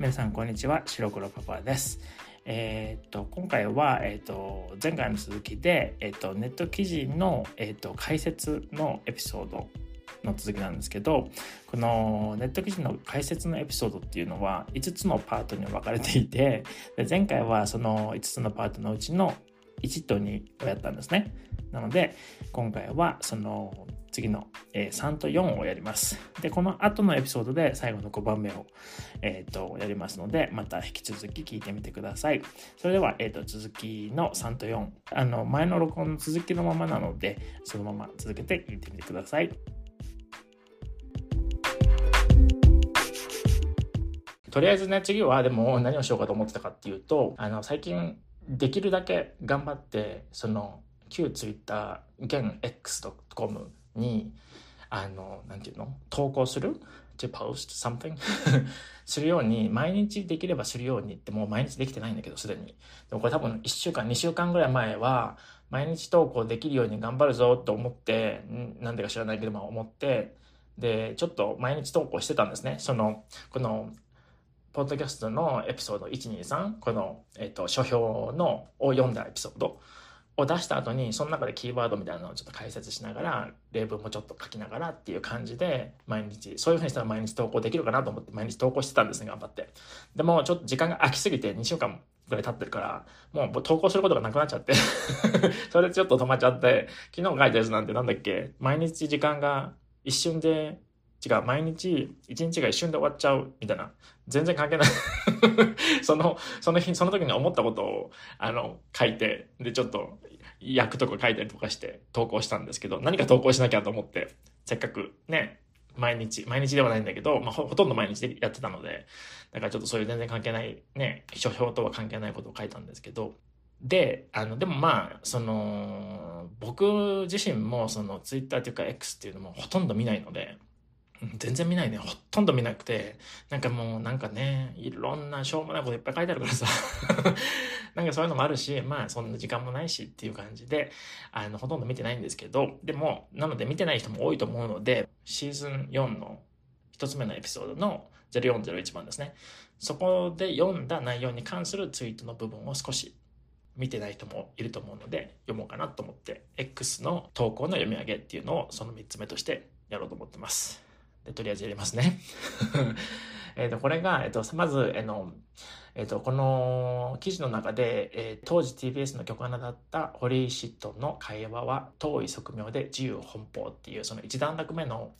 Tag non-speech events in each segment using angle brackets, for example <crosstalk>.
皆さんこんにちは。白黒パパです。えー、っと今回は、えー、っと前回の続きで、えー、っとネット記事の、えっと解説のエピソードの続きなんですけどこのネット記事の解説のエピソードっていうのは5つのパートに分かれていてで前回はその5つのパートのうちの1と2をやったんですね。なので今回はその次の3と4をやります。で、この後のエピソードで最後の5番目を、えーと、やりますので、また引き続き聞いてみてください。それでは、えーと、続きの3と4、あの前の録音の続きのままなので、そのまま続けて聞いてみてください。とりあえずね、次はでも何をしようかと思ってたかっていうと、あの、最近できるだけ頑張って、その、旧 Twitter、現 X.com に、あの、なんていうの？投稿する？to post something <laughs> するように、毎日できればするようにってもう毎日できてないんだけど、すでに。でもこれ多分1週間、2週間ぐらい前は、毎日投稿できるように頑張るぞと思って、なんでか知らないけど、まあ思って、で、ちょっと毎日投稿してたんですね。その、この、ポッドキャストのエピソード123、この、えっ、と、書評の、を読んだエピソード。を出した後にその中でキーワードみたいなのをちょっと解説しながら例文もちょっと書きながらっていう感じで毎日そういうふうにしたら毎日投稿できるかなと思って毎日投稿してたんですね頑張って。でもちょっと時間が空きすぎて2週間ぐらい経ってるからもう投稿することがなくなっちゃって。<laughs> それでちょっと止まっちゃって昨日書いたやつなんてなんだっけ？毎日時間が一瞬で違う、毎日、一日が一瞬で終わっちゃう、みたいな。全然関係ない <laughs> その、その日、その時に思ったことを、あの、書いて、で、ちょっと、役とか書いたりとかして投稿したんですけど、何か投稿しなきゃと思って、せっかくね、毎日、毎日ではないんだけど、まあほ、とんど毎日でやってたので、だからちょっとそういう全然関係ない、ね、書評とは関係ないことを書いたんですけど、で、あの、でもまあ、その、僕自身もその Twitter というか X っていうのもほとんど見ないので、全然見ないね。ほとんど見なくて、なんかもうなんかね、いろんなしょうもないこといっぱい書いてあるからさ。<laughs> なんかそういうのもあるし、まあそんな時間もないしっていう感じで、あの、ほとんど見てないんですけど、でも、なので見てない人も多いと思うので、シーズン4の一つ目のエピソードの0401番ですね。そこで読んだ内容に関するツイートの部分を少し見てない人もいると思うので、読もうかなと思って、X の投稿の読み上げっていうのをその3つ目としてやろうと思ってます。でとりあえずやりますね。<laughs> えっと、これが、えっと、まず、えの、えっと、この記事の中で、えー、当時 TBS の局アナだった堀井氏との会話は遠い側面で自由奔放っていうその一段落目の、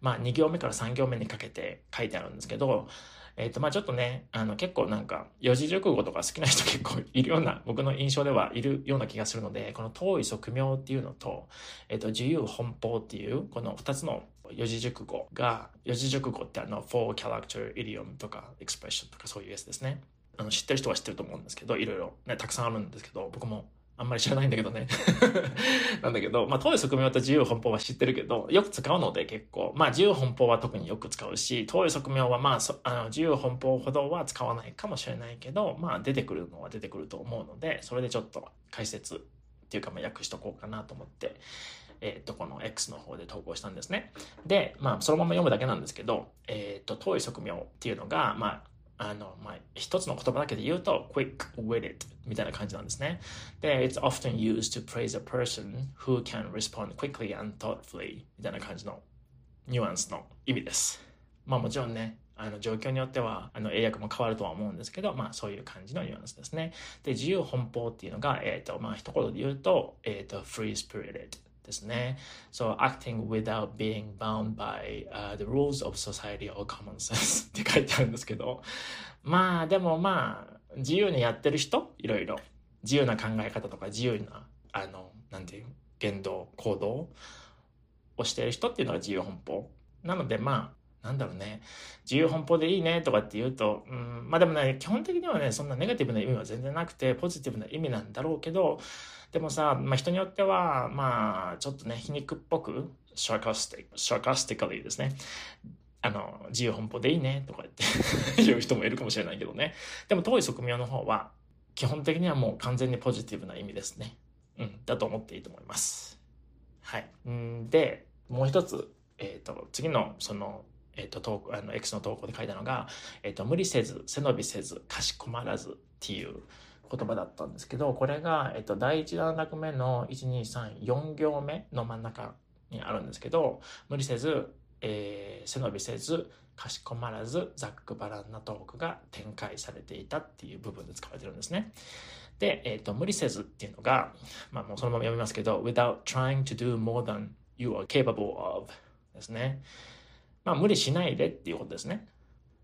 まあ、2行目から3行目にかけて書いてあるんですけど、えっ、ー、と、まあちょっとね、あの、結構なんか、四字熟語とか好きな人結構いるような、僕の印象ではいるような気がするので、この遠い側面っていうのと、えっ、ー、と、自由奔放っていう、この二つの四字熟語が、四字熟語ってあの、for character idiom とか expression とかそういうやつですね。あの、知ってる人は知ってると思うんですけど、いろいろね、たくさんあるんですけど、僕もあんまり知らないんだけどね。<laughs> なんだけど、まあ、遠い側面と自由奔放は知ってるけど、よく使うので結構、まあ、自由奔放は特によく使うし、遠い側面はまあ、あの自由奔放ほどは使わないかもしれないけど、まあ、出てくるのは出てくると思うので、それでちょっと解説っていうか、まあ、訳しとこうかなと思って、えっ、ー、と、この X の方で投稿したんですね。で、まあ、そのまま読むだけなんですけど、えっ、ー、と、遠い側面っていうのが、まあ、あの、まあ、一つの言葉だけで言うと、quick witted みたいな感じなんですね。で、it's often used to praise a person who can respond quickly and thoughtfully みたいな感じのニュアンスの意味です。まあもちろんね、あの状況によってはあの英訳も変わるとは思うんですけど、まあそういう感じのニュアンスですね。で、自由奔放っていうのが、えっ、ー、と、まあ一言で言うと、えっ、ー、と、free spirited ですね。So acting without being bound by、uh, the rules of society or common sense <laughs> って書いてあるんですけど、まあでもまあ、自由にやってる人？いろいろ。自由な考え方とか自由な、あの、なんていう、言動、行動をしている人っていうのは自由奔放。なのでまあ、なんだろうね。自由奔放でいいねとかって言うと、うん、まあでもね、基本的にはね、そんなネガティブな意味は全然なくて、ポジティブな意味なんだろうけど、でもさ、まあ、人によっては、まあ、ちょっとね、皮肉っぽく、sarcastic, sarcastically ですね。あの、自由奔放でいいね、とか言って <laughs> 言う人もいるかもしれないけどね。でも、遠い側面の方は、基本的にはもう完全にポジティブな意味ですね。うん、だと思っていいと思います。はい。んで、もう一つ、えっ、ー、と、次の、その、えっ、と、投、あの、X の投稿で書いたのが、えっ、と、無理せず、背伸びせず、かしこまらずっていう言葉だったんですけど、これが、えっ、と、第1段落目の1、2、3、4行目の真ん中にあるんですけど、無理せず、えー、背伸びせず、かしこまらず、ざっくばらんなトークが展開されていたっていう部分で使われてるんですね。で、えっ、と、無理せずっていうのが、まあもうそのまま読みますけど、without trying to do more than you are capable of ですね。まあ、無理しないでっていうことですね。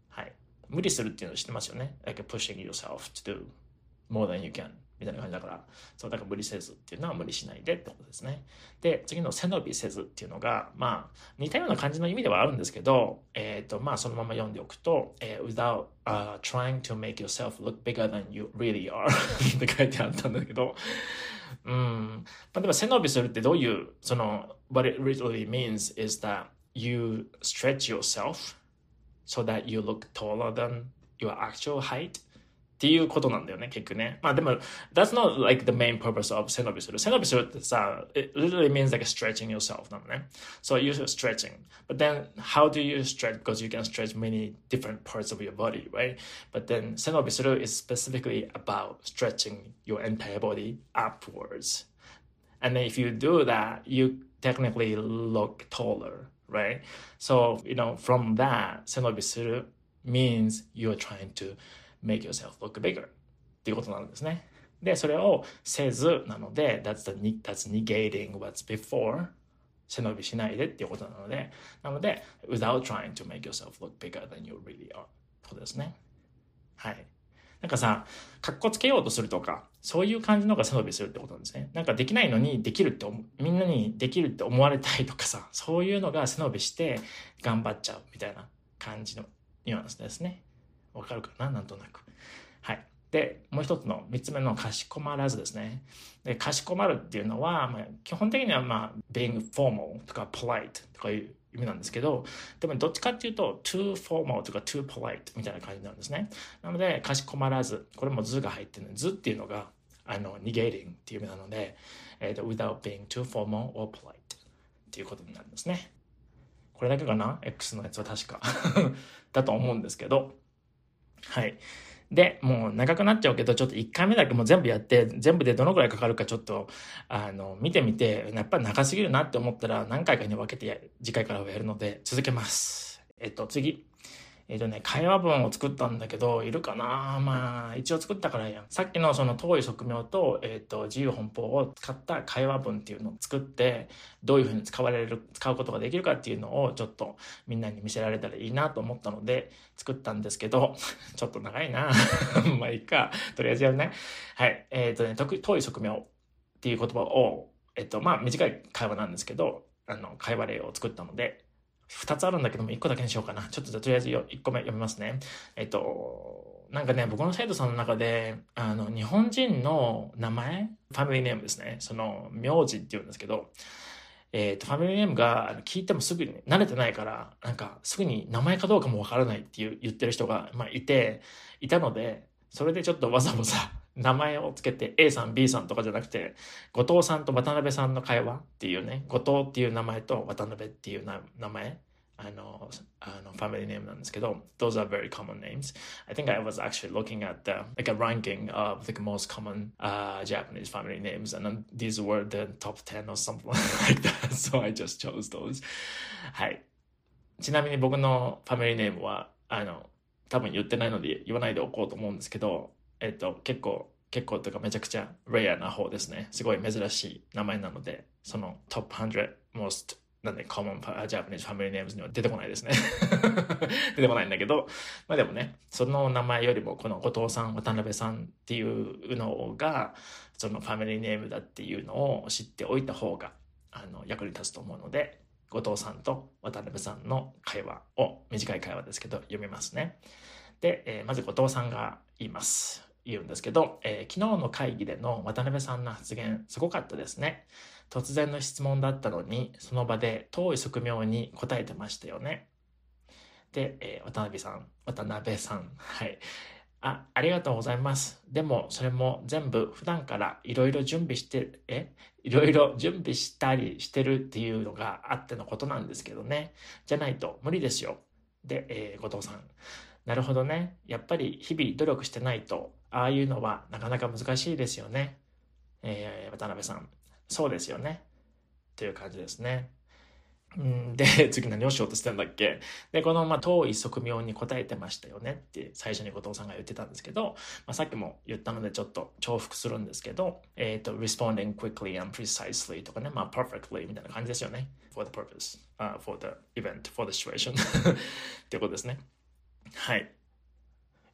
はい。無理するっていうの知ってますよね。like pushing yourself to do more than you can みたいな感じだから、そう、だから無理せずっていうのは無理しないでってことですね。で、次の背伸びせずっていうのが、まあ、似たような感じの意味ではあるんですけど、えっ、ー、と、まあ、そのまま読んでおくと、えー、without、uh, trying to make yourself look bigger than you really are <laughs> って書いてあったんだけど、うん。まあ、でも背伸びするってどういう、その、what it really means is that you stretch yourself so that you look taller than your actual height っていうことなんだよね、結局ね。まあでも、that's not like the main purpose of 背伸びする。背伸びするってさ、it literally means like stretching yourself なのね。So you're stretching. But then, how do you stretch? Because you can stretch many different parts of your body, right? But then, 背伸びする is specifically about stretching your entire body upwards. And then if you do that, you technically look taller, Right? So, you know, from that, 背伸びする means you're trying to make yourself look bigger っていうことなんですね。で、それをせずなので、that's, the, that's negating what's before 背伸びしないでっていうことなので、なので、without trying to make yourself look bigger than you really are ってことですね。はい。なんかさ、かっこつけようとするとか、そういう感じのが背伸びするってことなんですね。なんかできないのにできるってみんなにできるって思われたいとかさ、そういうのが背伸びして頑張っちゃうみたいな感じのニュアンスですね。わかるかな？なんとなく。はい。で、もう一つの三つ目のかしこまらずですね。で、かしこまるっていうのは、まあ、基本的にはまあ、being formal とか polite とかいう意味なんですけど、でもどっちかっていうと、too formal とか too polite みたいな感じなんですね。なので、かしこまらず、これも図が入ってる図っていうのが、あの、negating っていう意味なので、えっ、ー、と、without being too formal or polite っていうことになるんですね。これだけかな ?X のやつは確か <laughs> だと思うんですけど、はい。で、もう長くなっちゃうけど、ちょっと1回目だけもう全部やって、全部でどのくらいかかるかちょっと、あの、見てみて、やっぱり長すぎるなって思ったら何回かに分けて次回からはやるので、続けます。えっと、次。えっ、とね、会話文を作ったんだけど、いるかな？まあ、一応作ったからやん。さっきのその遠い側面と、えっ、と、自由奔放を使った会話文っていうのを作って、どういうふうに使われる、使うことができるかっていうのをちょっとみんなに見せられたらいいなと思ったので、作ったんですけど、<laughs> ちょっと長いな <laughs> まあいいか。とりあえずやるね。はい。えっ、とね、遠い側面っていう言葉を、えっ、と、まあ短い会話なんですけど、あの、会話例を作ったので、二つあるんだけども、一個だけにしようかな。ちょっととりあえず一個目読みますね。えっと、なんかね、僕の生徒さんの中で、あの、日本人の名前ファミリーネームですね。その、名字って言うんですけど、えっ、と、ファミリーネームが聞いてもすぐに慣れてないから、なんかすぐに名前かどうかもわからないっていう言ってる人が、まあ、いて、いたので、それでちょっとわざわざ <laughs> 名前をつけて A さん B さんとかじゃなくて後藤さんと渡辺さんの会話っていうね後藤っていう名前と渡辺っていう名前 I know, I know family name なんですけど those are very common names. I think I was actually looking at the like a ranking of the most common uh, Japanese family names and then these were the top 10 or something <laughs> like that so I just chose those. はいちなみに僕のファミリーネームはあの多分言ってないので言わないでおこうと思うんですけどえっと結構結構とかめちゃくちゃレアな方ですね。すごい珍しい名前なので、その Top 100 Most なんで、コモンジャパニーズファミリーネームズには出てこないですね <laughs> 出てこないんだけど、まあでもね、その名前よりもこの後藤さん、渡辺さんっていうのが、そのファミリーネームだっていうのを知っておいた方が、あの、役に立つと思うので、後藤さんと渡辺さんの会話を、短い会話ですけど、読みますね。で、えー、まず後藤さんが言います。言うんですけど、えー、昨日の会議での渡辺さんの発言、すごかったですね。突然の質問だったのに、その場で遠い側面に答えてましたよね。で、えー、渡辺さん、渡辺さん、はい。あ、ありがとうございます。でも、それも全部普段からいろいろ準備して、えいろいろ準備したりしてるっていうのがあってのことなんですけどね。じゃないと無理ですよ。で、えー、後藤さん。なるほどね。やっぱり日々努力してないと、ああいうのはなかなか難しいですよね。えー、渡辺さん。そうですよね。という感じですね。んで、<laughs> 次何をしようとしてんだっけ？で、この、まあ、遠い側面に答えてましたよねって最初に後藤さんが言ってたんですけど、まあ、さっきも言ったのでちょっと重複するんですけど、えっ、ー、と、responding quickly and precisely とかね、まあ、perfectly みたいな感じですよね。for the purpose, uh, for the event, for the situation <laughs> っていうことですね。はい。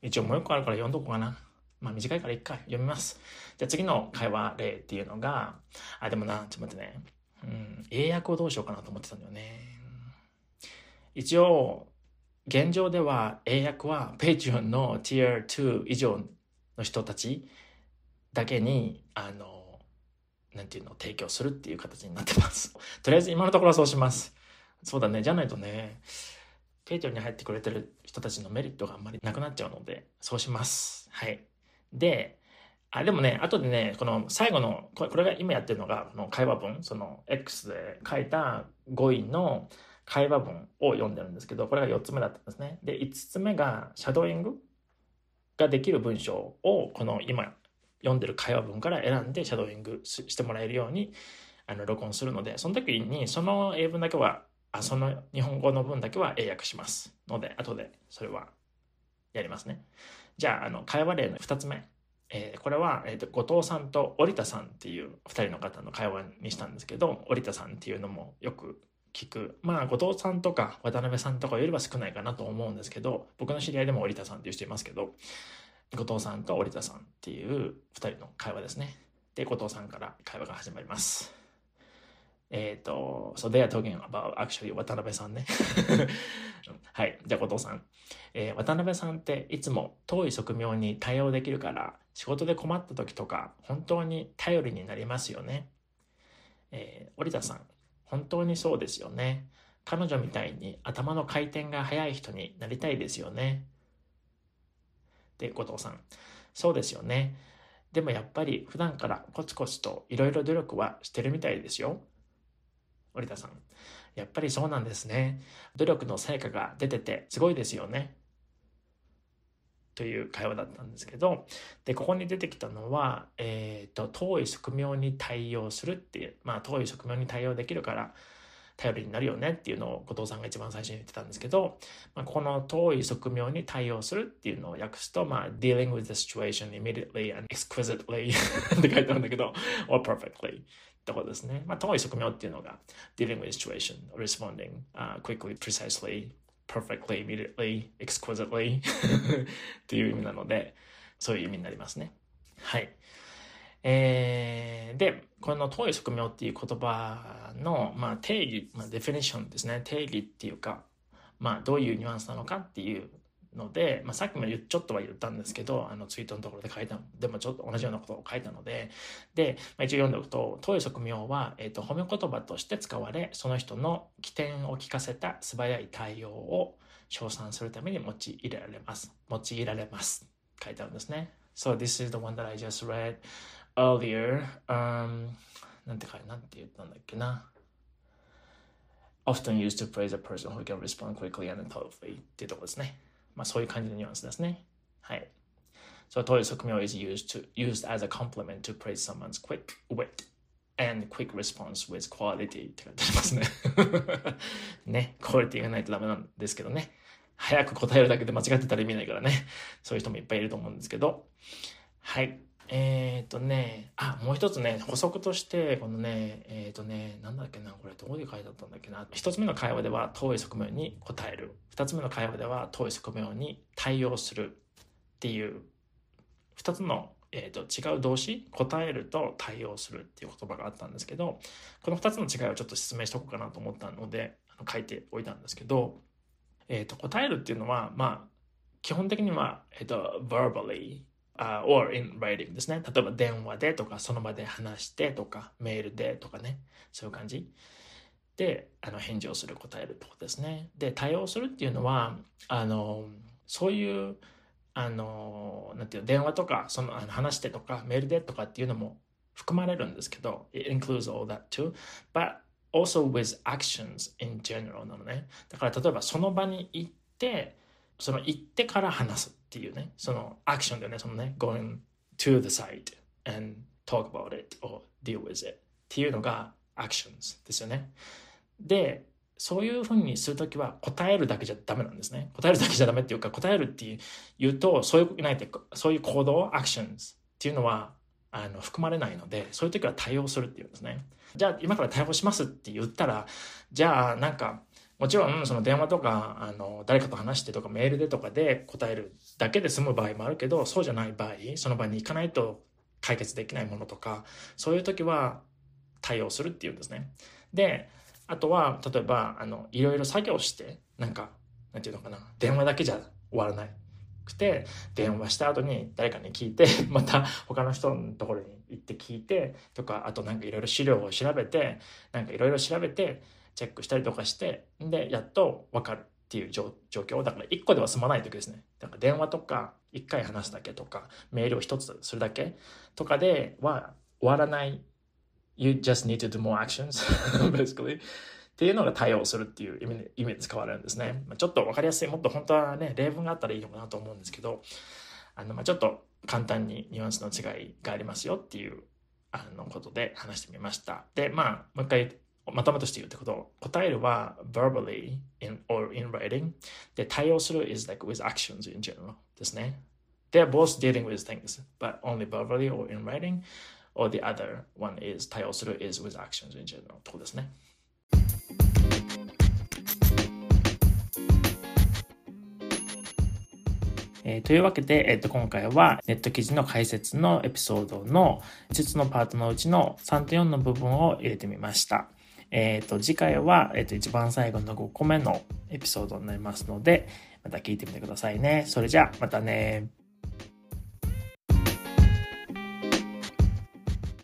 一応もう一個あるから読んどこうかな。まあ短いから一回読みます。じゃあ次の会話例っていうのが、あ、でもな、ちょっと待ってね。うん、英訳をどうしようかなと思ってたんだよね。一応、現状では英訳は Patreon の Tier 2以上の人たちだけに、あの、なんていうの提供するっていう形になってます。とりあえず今のところはそうします。そうだね。じゃないとね、Patreon に入ってくれてる人たちのメリットがあんまりなくなっちゃうので、そうします。はい。で、あ、でもね、後でね、この最後の、これこれが今やってるのが、この会話文、その X で書いた語彙の会話文を読んでるんですけど、これが4つ目だったんですね。で、5つ目がシャドーイング？ができる文章を、この今読んでる会話文から選んでシャドーイングしてもらえるように、あの、録音するので、その時にその英文だけは、あ、その日本語の文だけは英訳しますので、後でそれはやりますね。じゃあ、あの、会話例の2つ目。えー、これは、えーと、後藤さんと織田さんっていう2人の方の会話にしたんですけど織田さんっていうのもよく聞く。まあ後藤さんとか渡辺さんとかよりは少ないかなと思うんですけど僕の知り合いでも織田さんっていう人いますけど後藤さんと織田さんっていう2人の会話ですね。で後藤さんから会話が始まります。えっ、ー、と、so they are talking about actually 渡辺さんね。<laughs> はい。じゃあ、後藤さん。えー、渡辺さんっていつも遠い側面に対応できるから、仕事で困った時とか、本当に頼りになりますよね。えー、織田さん。本当にそうですよね。彼女みたいに頭の回転が速い人になりたいですよね。で、後藤さん。そうですよね。でもやっぱり普段からコツコツといろいろ努力はしてるみたいですよ。織田さん。やっぱりそうなんですね。努力の成果が出ててすごいですよね。という会話だったんですけど、で、ここに出てきたのは、えっ、ー、と、遠い職業に対応するっていう、まあ、遠い職業に対応できるから、頼りになるよねっていうのを後藤さんが一番最初に言ってたんですけど、まあ、この遠い側面に対応するっていうのを訳すと、まあ、dealing with the situation immediately and exquisitely って書いてあるんだけど、or perfectly ところですね。まあ、遠い側面っていうのが dealing with situation, responding、uh, quickly, precisely, perfectly, immediately, exquisitely っていう意味なので、そういう意味になりますね。はい。えー、で、この遠い側面っていう言葉の、まあ、定義、まあ、デフィニッションですね。定義っていうか、まあ、どういうニュアンスなのかっていうので、まあ、さっきもちょっとは言ったんですけど、あのツイートのところで書いた、でもちょっと同じようなことを書いたので、で、まあ、一応読んでおくと、遠い側面は、えっ、ー、と、褒め言葉として使われ、その人の起点を聞かせた素早い対応を称賛するために用いられます。用いられます。書いてあるんですね。So this is the one that I just read. Earlier, um, なんてか、なんて言ったんだっけな。often used to praise a person who can respond quickly and thoughtfully っていうとこですね。まあそういう感じのニュアンスですね。はい。So 遠いう側面 is used to used as a compliment to praise someone's quick wit and quick response with quality って書いてありますね。ね、クオリティがないとダメなんですけどね。早く答えるだけで間違ってたら意味ないからね。そういう人もいっぱいいると思うんですけど。はい。えっ、ー、とね、あ、もう一つね、補足として、このね、えっ、ー、とね、なんだっけな、これどこで書いてあったんだっけな。一つ目の会話では遠い側面に答える。二つ目の会話では遠い側面に対応するっていう、二つの、えーと、違う動詞、答えると対応するっていう言葉があったんですけど、この二つの違いをちょっと説明しとこうかなと思ったので、あの書いておいたんですけど、えっ、と、答えるっていうのは、まあ、基本的には、えっ、と、verbally、uh, or in writing ですね。例えば電話でとか、その場で話してとか、メールでとかね。そういう感じ。で、あの、返事をする、答えるってこですね。で、対応するっていうのは、あの、そういう、あの、なんていう電話とか、その、あの話してとか、メールでとかっていうのも含まれるんですけど、it includes all that too. But also with actions in general なのね。だから、例えばその場に行っ、て、その行ってから話すっていうね、そのアクションでね、そのね、going to the site and talk about it or deal with it っていうのが actions ですよね。で、そういうふうにするときは答えるだけじゃダメなんですね。答えるだけじゃダメっていうか、答えるっていうと、そういう、ないてそういう行動、actions っていうのは、あの、含まれないので、そういう時は対応するっていうんですね。じゃあ、今から対応しますって言ったら、じゃあ、なんか、もちろん、その電話とか、あの、誰かと話してとか、メールでとかで答えるだけで済む場合もあるけど、そうじゃない場合、その場に行かないと解決できないものとか、そういう時は対応するっていうんですね。で、あとは、例えば、あの、いろいろ作業して、なんか、なんていうのかな、電話だけじゃ終わらない。くて、電話した後に誰かに聞いて、<laughs> また他の人のところに行って聞いて、とか、あとなんかいろいろ資料を調べて、なんかいろいろ調べて、チェックしたりとかして、で、やっとわかるっていう状況。だから1個では済まない時ですね。だから電話とか、1回話すだけとか、メールを1つするだけとかでは終わらない You just need to do more actions, <laughs> basically. っていうのが対応するっていう意味で意味で使われるんですね。まあちょっと分かりやすい、もっと本当はね、例文があったらいいのかなと思うんですけど、あの、まあ、ちょっと簡単にニュアンスの違いがありますよっていうあのことで話してみました。で、まあ、もう一回まとめとして言うってこと、答えるは verbally in, or in writing で対応する is like with actions in general ですね。They're both dealing with things, but only verbally or in writing. or the other one is 対応する is with actions in general とですね。えー、というわけで、えー、と今回はネット記事の解説のエピソードの5つのパートのうちの3と4の部分を入れてみました。えっ、ー、と次回は、えー、と一番最後の5個目のエピソードになりますので、また聞いてみてくださいね。それじゃあ、またね。